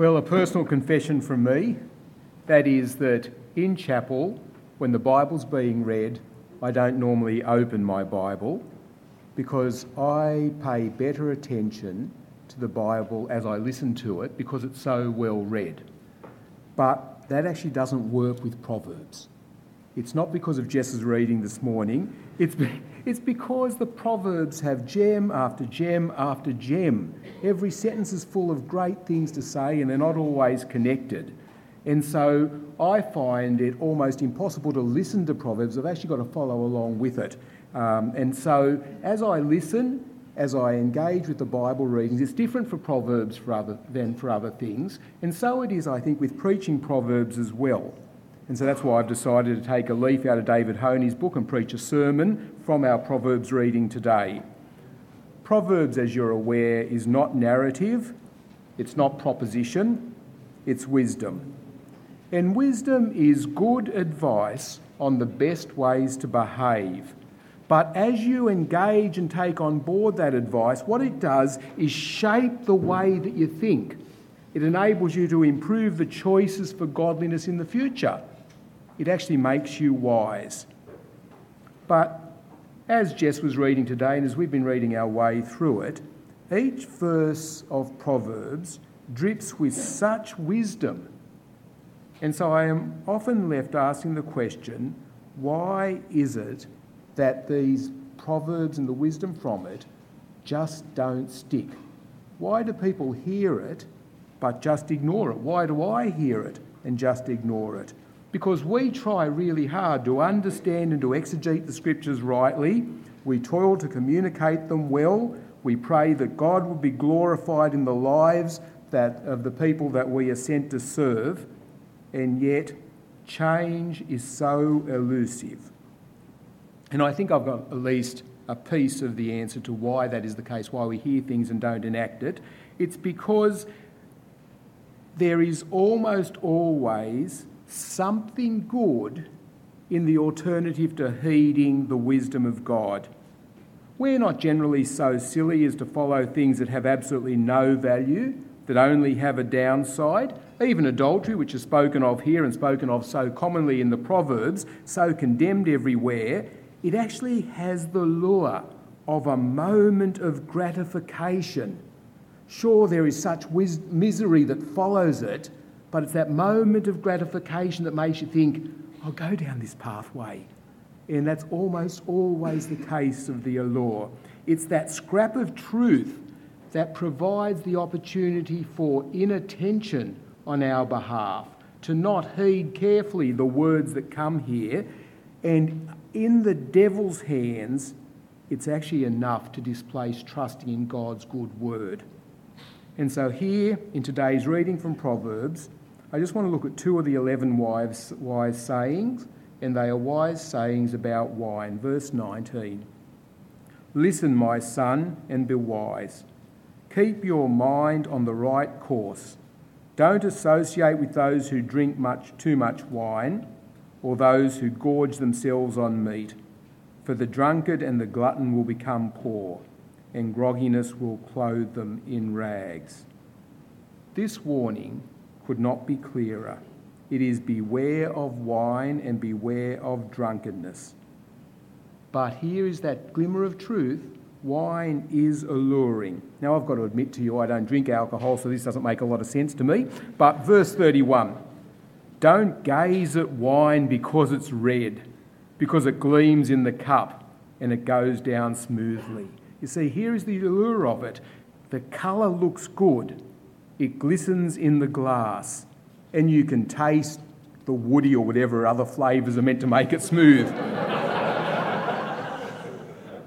Well, a personal confession from me that is that in chapel, when the Bible's being read, I don't normally open my Bible because I pay better attention to the Bible as I listen to it because it's so well read. But that actually doesn't work with Proverbs. It's not because of Jess's reading this morning, it's, it's because the Proverbs have gem after gem after gem. Every sentence is full of great things to say, and they're not always connected. And so I find it almost impossible to listen to Proverbs. I've actually got to follow along with it. Um, and so as I listen, as I engage with the Bible readings, it's different for Proverbs for other, than for other things. And so it is, I think, with preaching Proverbs as well. And so that's why I've decided to take a leaf out of David Honey's book and preach a sermon from our Proverbs reading today. Proverbs, as you're aware, is not narrative, it's not proposition, it's wisdom. And wisdom is good advice on the best ways to behave. But as you engage and take on board that advice, what it does is shape the way that you think. It enables you to improve the choices for godliness in the future. It actually makes you wise. But as Jess was reading today, and as we've been reading our way through it, each verse of Proverbs drips with such wisdom and so I am often left asking the question why is it that these proverbs and the wisdom from it just don't stick? Why do people hear it but just ignore it? Why do I hear it and just ignore it? Because we try really hard to understand and to exegete the scriptures rightly. We toil to communicate them well. We pray that God will be glorified in the lives that, of the people that we are sent to serve and yet change is so elusive. And I think I've got at least a piece of the answer to why that is the case, why we hear things and don't enact it. It's because there is almost always something good in the alternative to heeding the wisdom of God. We're not generally so silly as to follow things that have absolutely no value, that only have a downside. Even adultery, which is spoken of here and spoken of so commonly in the Proverbs, so condemned everywhere, it actually has the lure of a moment of gratification. Sure, there is such misery that follows it, but it's that moment of gratification that makes you think, I'll go down this pathway. And that's almost always the case of the allure. It's that scrap of truth that provides the opportunity for inattention on our behalf, to not heed carefully the words that come here. And in the devil's hands, it's actually enough to displace trusting in God's good word. And so, here in today's reading from Proverbs, I just want to look at two of the 11 wise, wise sayings, and they are wise sayings about wine. Verse 19 Listen, my son, and be wise. Keep your mind on the right course. Don't associate with those who drink much, too much wine or those who gorge themselves on meat, for the drunkard and the glutton will become poor, and grogginess will clothe them in rags. This warning could not be clearer. It is beware of wine and beware of drunkenness. But here is that glimmer of truth Wine is alluring. Now, I've got to admit to you, I don't drink alcohol, so this doesn't make a lot of sense to me. But verse 31 Don't gaze at wine because it's red, because it gleams in the cup and it goes down smoothly. You see, here is the allure of it. The colour looks good, it glistens in the glass, and you can taste the woody or whatever other flavours are meant to make it smooth.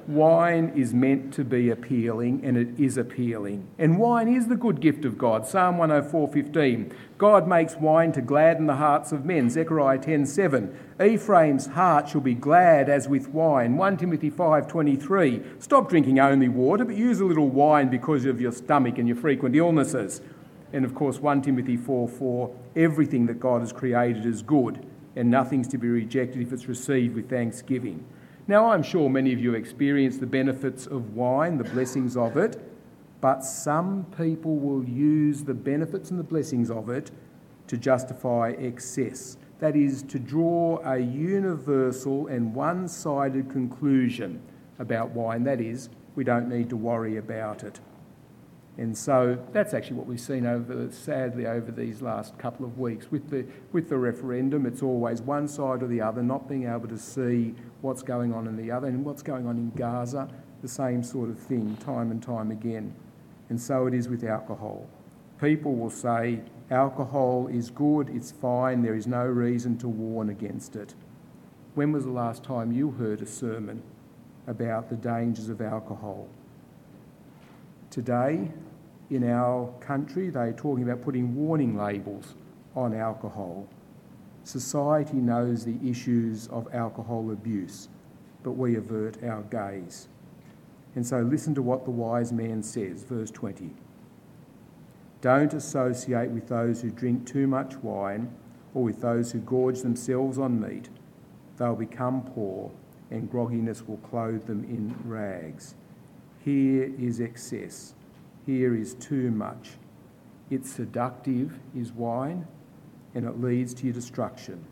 Wine is meant to be appealing, and it is appealing. And wine is the good gift of God. Psalm 104:15. God makes wine to gladden the hearts of men. Zechariah 10:7. Ephraim's heart shall be glad as with wine. 1 Timothy 5:23. Stop drinking only water, but use a little wine because of your stomach and your frequent illnesses. And of course, 1 Timothy 4:4. Everything that God has created is good, and nothing's to be rejected if it's received with thanksgiving. Now, I'm sure many of you experience the benefits of wine, the blessings of it, but some people will use the benefits and the blessings of it to justify excess. That is, to draw a universal and one sided conclusion about wine. That is, we don't need to worry about it. And so that's actually what we've seen over, sadly, over these last couple of weeks. With the, with the referendum, it's always one side or the other, not being able to see what's going on in the other. And what's going on in Gaza, the same sort of thing, time and time again. And so it is with alcohol. People will say, alcohol is good, it's fine, there is no reason to warn against it. When was the last time you heard a sermon about the dangers of alcohol? Today, in our country, they're talking about putting warning labels on alcohol. Society knows the issues of alcohol abuse, but we avert our gaze. And so listen to what the wise man says, verse 20. Don't associate with those who drink too much wine or with those who gorge themselves on meat. They'll become poor, and grogginess will clothe them in rags. Here is excess here is too much. It's seductive, is wine, and it leads to your destruction.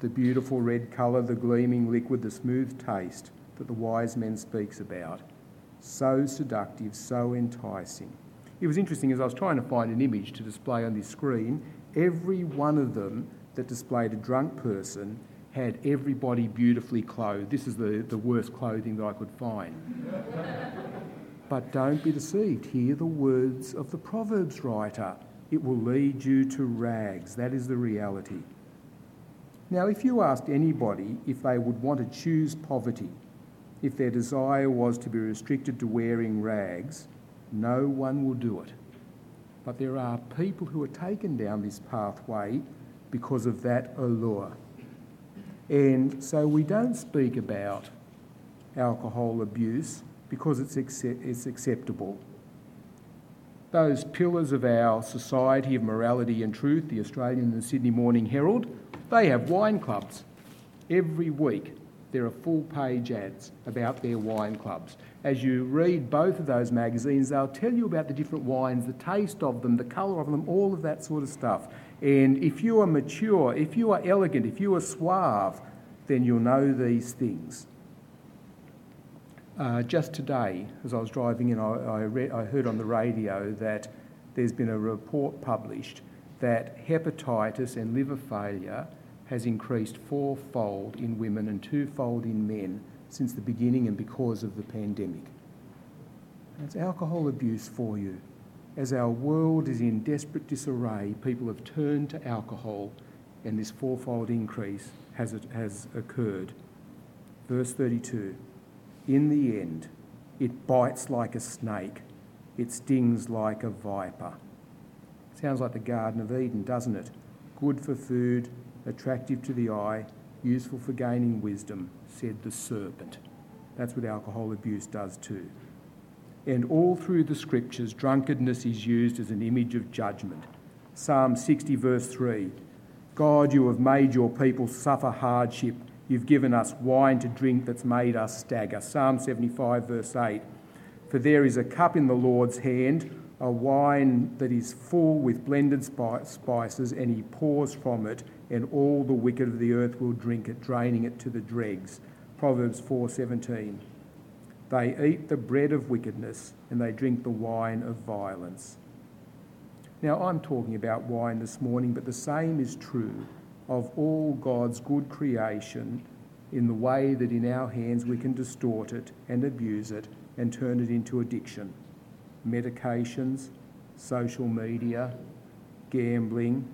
The beautiful red colour, the gleaming liquid, the smooth taste that the wise man speaks about. So seductive, so enticing. It was interesting as I was trying to find an image to display on this screen, every one of them that displayed a drunk person had everybody beautifully clothed. This is the, the worst clothing that I could find. But don't be deceived. Hear the words of the Proverbs writer. It will lead you to rags. That is the reality. Now, if you asked anybody if they would want to choose poverty, if their desire was to be restricted to wearing rags, no one will do it. But there are people who are taken down this pathway because of that allure. And so we don't speak about alcohol abuse because it's, accept- it's acceptable. Those pillars of our society of morality and truth, the Australian and the Sydney Morning Herald, they have wine clubs. Every week there are full page ads about their wine clubs. As you read both of those magazines, they'll tell you about the different wines, the taste of them, the colour of them, all of that sort of stuff. And if you are mature, if you are elegant, if you are suave, then you'll know these things. Uh, just today, as I was driving in, I, I, I heard on the radio that there's been a report published that hepatitis and liver failure has increased fourfold in women and twofold in men since the beginning and because of the pandemic. It's alcohol abuse for you. As our world is in desperate disarray, people have turned to alcohol and this fourfold increase has, has occurred. Verse 32 in the end, it bites like a snake, it stings like a viper. Sounds like the Garden of Eden, doesn't it? Good for food, attractive to the eye, useful for gaining wisdom, said the serpent. That's what alcohol abuse does too. And all through the scriptures, drunkenness is used as an image of judgment. Psalm 60, verse 3 God, you have made your people suffer hardship You've given us wine to drink that's made us stagger. Psalm 75, verse 8. For there is a cup in the Lord's hand, a wine that is full with blended spices, and he pours from it, and all the wicked of the earth will drink it, draining it to the dregs. Proverbs 4:17. They eat the bread of wickedness, and they drink the wine of violence. Now, I'm talking about wine this morning, but the same is true of all God's good creation in the way that in our hands we can distort it and abuse it and turn it into addiction. Medications, social media, gambling,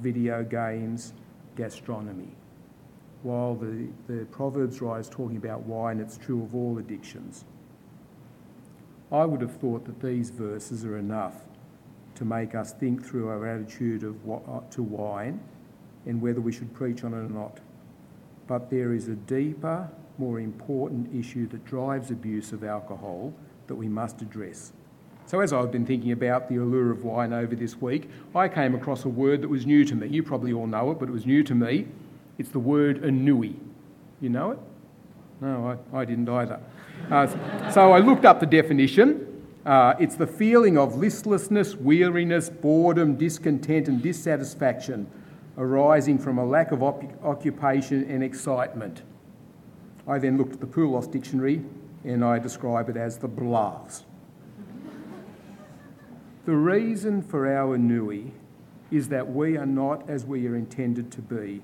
video games, gastronomy. While the, the Proverbs writer is talking about wine, it's true of all addictions. I would have thought that these verses are enough to make us think through our attitude of, uh, to wine and whether we should preach on it or not. But there is a deeper, more important issue that drives abuse of alcohol that we must address. So, as I've been thinking about the allure of wine over this week, I came across a word that was new to me. You probably all know it, but it was new to me. It's the word ennui. You know it? No, I, I didn't either. Uh, so I looked up the definition Uh, it's the feeling of listlessness, weariness, boredom, discontent, and dissatisfaction arising from a lack of op- occupation and excitement. I then looked at the Poulos dictionary and I describe it as the blahs. the reason for our ennui is that we are not as we are intended to be.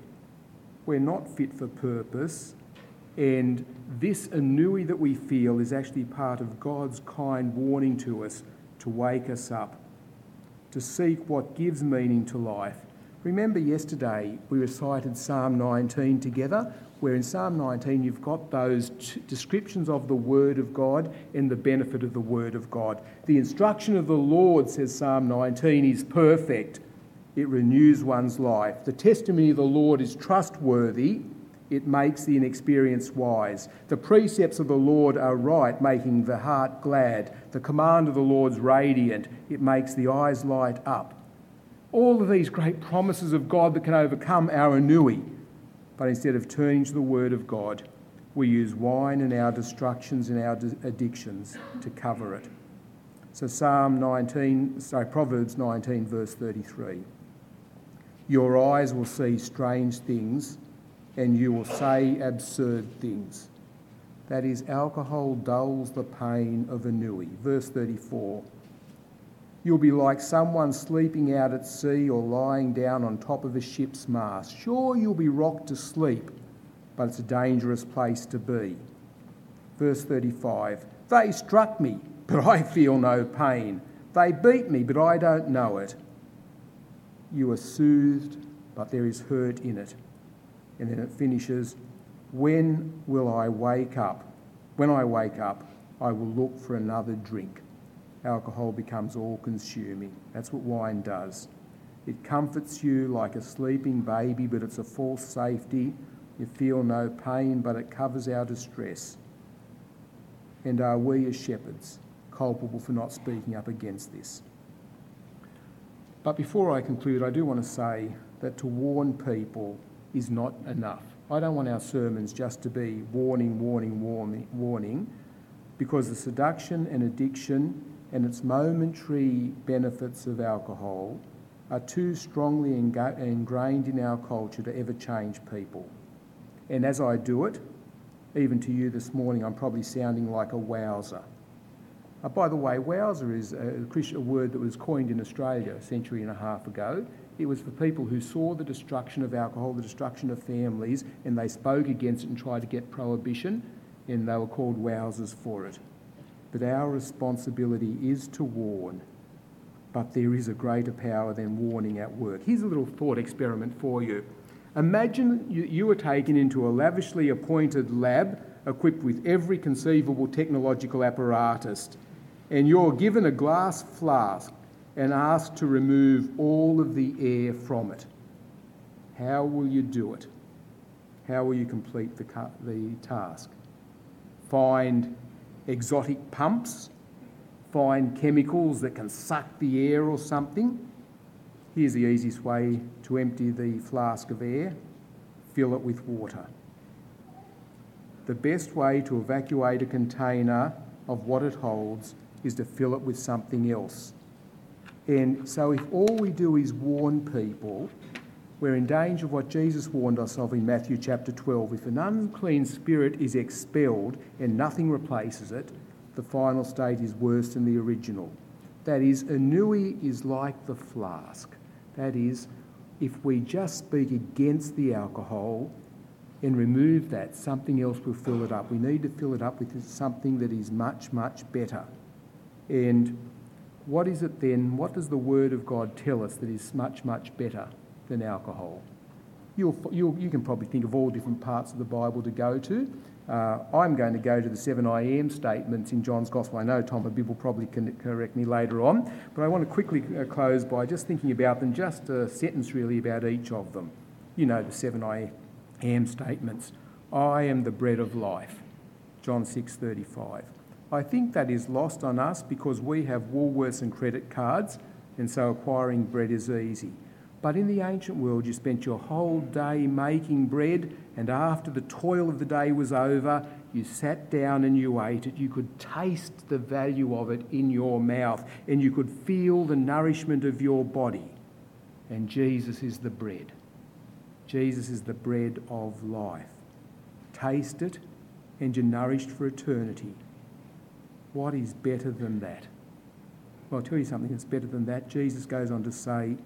We're not fit for purpose, and this ennui that we feel is actually part of God's kind warning to us to wake us up, to seek what gives meaning to life. Remember, yesterday we recited Psalm 19 together, where in Psalm 19 you've got those t- descriptions of the Word of God and the benefit of the Word of God. The instruction of the Lord, says Psalm 19, is perfect. It renews one's life. The testimony of the Lord is trustworthy. It makes the inexperienced wise. The precepts of the Lord are right, making the heart glad. The command of the Lord's radiant. It makes the eyes light up. All of these great promises of God that can overcome our ennui but instead of turning to the Word of God, we use wine and our destructions and our addictions to cover it. So, Psalm 19, sorry, Proverbs 19, verse 33. Your eyes will see strange things, and you will say absurd things. That is, alcohol dulls the pain of ennui. Verse 34. You'll be like someone sleeping out at sea or lying down on top of a ship's mast. Sure, you'll be rocked to sleep, but it's a dangerous place to be. Verse 35 They struck me, but I feel no pain. They beat me, but I don't know it. You are soothed, but there is hurt in it. And then it finishes When will I wake up? When I wake up, I will look for another drink alcohol becomes all consuming. That's what wine does. It comforts you like a sleeping baby, but it's a false safety. You feel no pain, but it covers our distress. And are we as shepherds culpable for not speaking up against this? But before I conclude, I do want to say that to warn people is not enough. I don't want our sermons just to be warning, warning, warning, warning, because the seduction and addiction and its momentary benefits of alcohol are too strongly ingrained in our culture to ever change people. And as I do it, even to you this morning, I'm probably sounding like a wowser. Uh, by the way, wowser is a, a word that was coined in Australia a century and a half ago. It was for people who saw the destruction of alcohol, the destruction of families, and they spoke against it and tried to get prohibition, and they were called wowsers for it but our responsibility is to warn. But there is a greater power than warning at work. Here's a little thought experiment for you. Imagine you, you were taken into a lavishly appointed lab equipped with every conceivable technological apparatus, and you're given a glass flask and asked to remove all of the air from it. How will you do it? How will you complete the, the task? Find exotic pumps, find chemicals that can suck the air or something. Here's the easiest way to empty the flask of air fill it with water. The best way to evacuate a container of what it holds is to fill it with something else. And so, if all we do is warn people, we're in danger of what Jesus warned us of in Matthew chapter 12. If an unclean spirit is expelled and nothing replaces it, the final state is worse than the original. That is, ennui is like the flask. That is, if we just speak against the alcohol and remove that, something else will fill it up. We need to fill it up with something that is much, much better. And what is it then? What does the Word of God tell us that is much, much better? than alcohol. You'll, you'll, you can probably think of all different parts of the Bible to go to. Uh, I'm going to go to the seven I am statements in John's Gospel. I know Tom Abib will probably correct me later on, but I want to quickly uh, close by just thinking about them, just a sentence really about each of them. You know the seven I am statements. I am the bread of life, John 6:35. I think that is lost on us because we have Woolworths and credit cards, and so acquiring bread is easy. But in the ancient world, you spent your whole day making bread, and after the toil of the day was over, you sat down and you ate it. You could taste the value of it in your mouth, and you could feel the nourishment of your body. And Jesus is the bread. Jesus is the bread of life. Taste it, and you're nourished for eternity. What is better than that? Well, I'll tell you something that's better than that. Jesus goes on to say,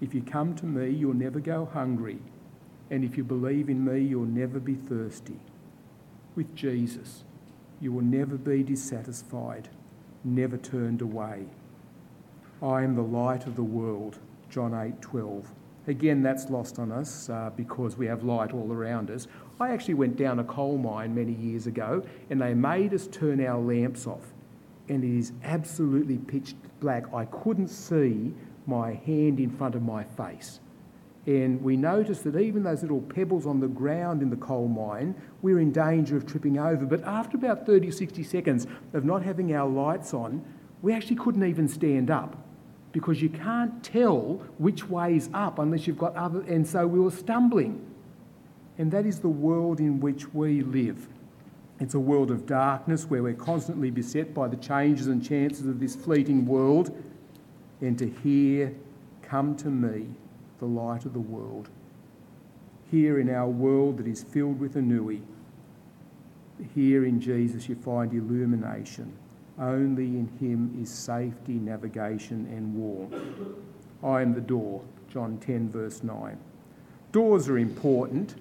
if you come to me, you'll never go hungry. And if you believe in me, you'll never be thirsty. With Jesus, you will never be dissatisfied, never turned away. I am the light of the world, John 8 12. Again, that's lost on us uh, because we have light all around us. I actually went down a coal mine many years ago and they made us turn our lamps off. And it is absolutely pitch black. I couldn't see my hand in front of my face. And we noticed that even those little pebbles on the ground in the coal mine, we're in danger of tripping over. But after about 30 or 60 seconds of not having our lights on, we actually couldn't even stand up because you can't tell which way is up unless you've got other. And so we were stumbling. And that is the world in which we live. It's a world of darkness where we're constantly beset by the changes and chances of this fleeting world and to hear, Come to me, the light of the world. Here in our world that is filled with ennui, here in Jesus you find illumination. Only in him is safety, navigation, and warmth. I am the door, John 10, verse 9. Doors are important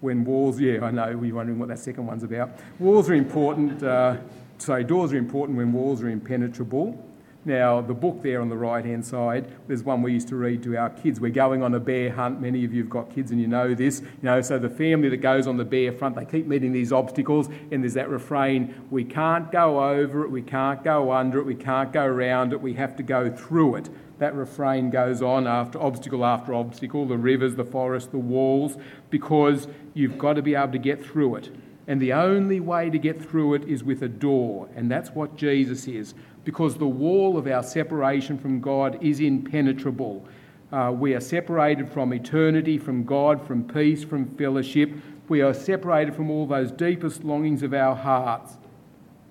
when walls, yeah, I know, we're wondering what that second one's about. Walls are important, uh, sorry, doors are important when walls are impenetrable. Now, the book there on the right hand side, there's one we used to read to our kids. We're going on a bear hunt. Many of you have got kids and you know this. You know, so the family that goes on the bear front, they keep meeting these obstacles, and there's that refrain we can't go over it, we can't go under it, we can't go around it, we have to go through it. That refrain goes on after obstacle after obstacle the rivers, the forest, the walls because you've got to be able to get through it. And the only way to get through it is with a door, and that's what Jesus is because the wall of our separation from God is impenetrable. Uh, we are separated from eternity, from God, from peace, from fellowship. We are separated from all those deepest longings of our hearts.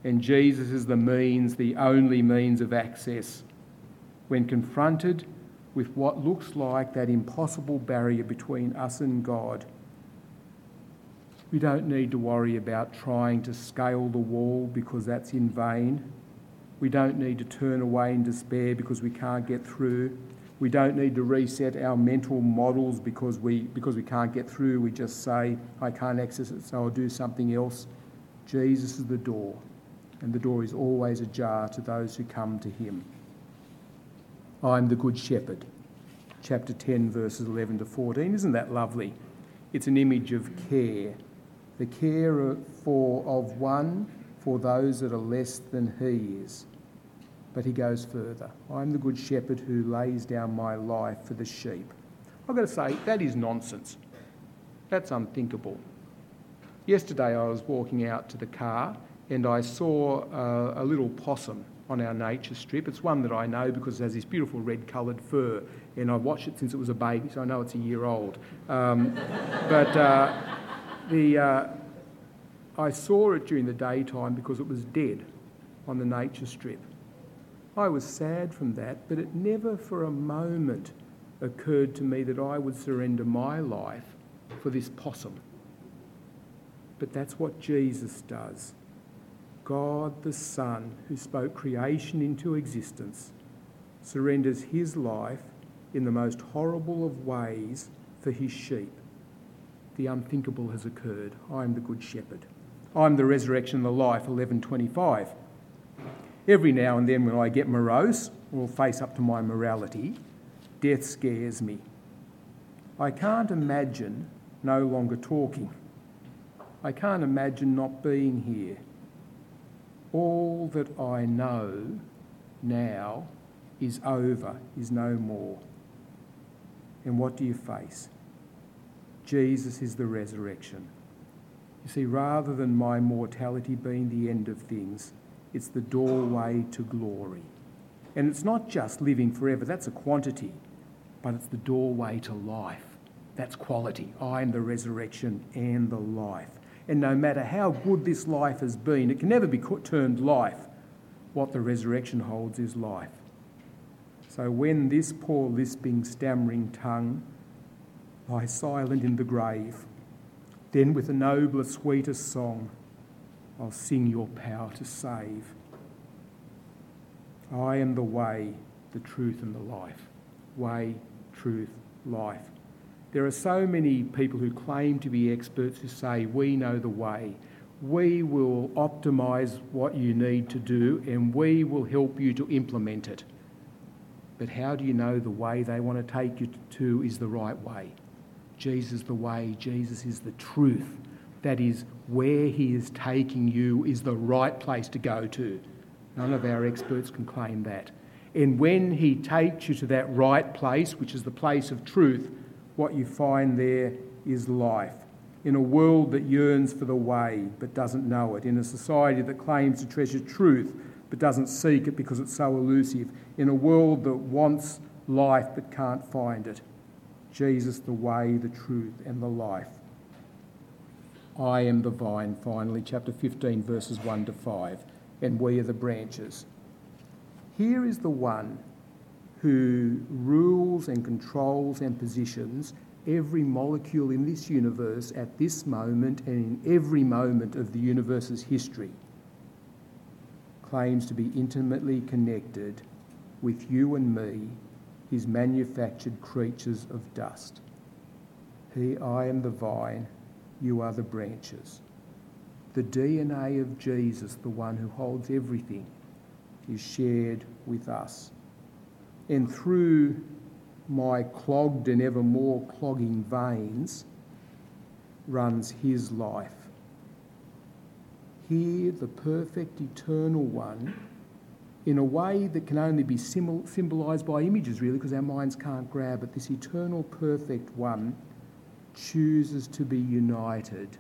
And Jesus is the means, the only means of access. When confronted with what looks like that impossible barrier between us and God, we don't need to worry about trying to scale the wall because that's in vain. We don't need to turn away in despair because we can't get through. We don't need to reset our mental models because we, because we can't get through. We just say, I can't access it, so I'll do something else. Jesus is the door, and the door is always ajar to those who come to him. I'm the Good Shepherd. Chapter 10, verses 11 to 14. Isn't that lovely? It's an image of care. The care for, of one for those that are less than he is. But he goes further. I'm the good shepherd who lays down my life for the sheep. I've got to say, that is nonsense. That's unthinkable. Yesterday I was walking out to the car and I saw uh, a little possum on our nature strip. It's one that I know because it has this beautiful red coloured fur, and I've watched it since it was a baby, so I know it's a year old. Um, but uh, the, uh, I saw it during the daytime because it was dead on the nature strip. I was sad from that, but it never for a moment occurred to me that I would surrender my life for this possum. But that's what Jesus does. God the Son, who spoke creation into existence, surrenders his life in the most horrible of ways for his sheep. The unthinkable has occurred. I am the Good Shepherd. I'm the resurrection and the life, 1125. Every now and then, when I get morose or face up to my morality, death scares me. I can't imagine no longer talking. I can't imagine not being here. All that I know now is over, is no more. And what do you face? Jesus is the resurrection. You see, rather than my mortality being the end of things, it's the doorway to glory. And it's not just living forever, that's a quantity, but it's the doorway to life. That's quality. I am the resurrection and the life. And no matter how good this life has been, it can never be termed life. What the resurrection holds is life. So when this poor lisping, stammering tongue lies silent in the grave, then with a nobler, sweetest song, I'll sing your power to save. I am the way, the truth, and the life. Way, truth, life. There are so many people who claim to be experts who say, We know the way. We will optimise what you need to do and we will help you to implement it. But how do you know the way they want to take you to is the right way? Jesus the way, Jesus is the truth. That is, where he is taking you is the right place to go to. None of our experts can claim that. And when he takes you to that right place, which is the place of truth, what you find there is life. In a world that yearns for the way but doesn't know it, in a society that claims to treasure truth but doesn't seek it because it's so elusive, in a world that wants life but can't find it. Jesus, the way, the truth, and the life. I am the vine, finally, chapter 15, verses 1 to 5, and we are the branches. Here is the one who rules and controls and positions every molecule in this universe at this moment and in every moment of the universe's history, claims to be intimately connected with you and me, his manufactured creatures of dust. He, I am the vine, you are the branches. The DNA of Jesus, the one who holds everything, is shared with us and through my clogged and ever more clogging veins runs his life. Here, the perfect eternal one, in a way that can only be symbolised by images, really, because our minds can't grab it, this eternal perfect one chooses to be united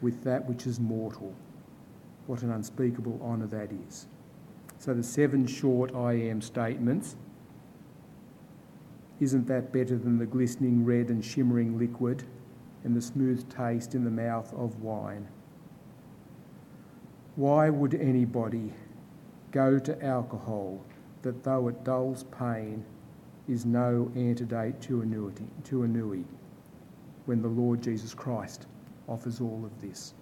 with that which is mortal. What an unspeakable honour that is. So, the seven short I am statements isn't that better than the glistening red and shimmering liquid and the smooth taste in the mouth of wine? Why would anybody go to alcohol that, though it dulls pain, is no antidote to ennui, to ennui when the Lord Jesus Christ offers all of this?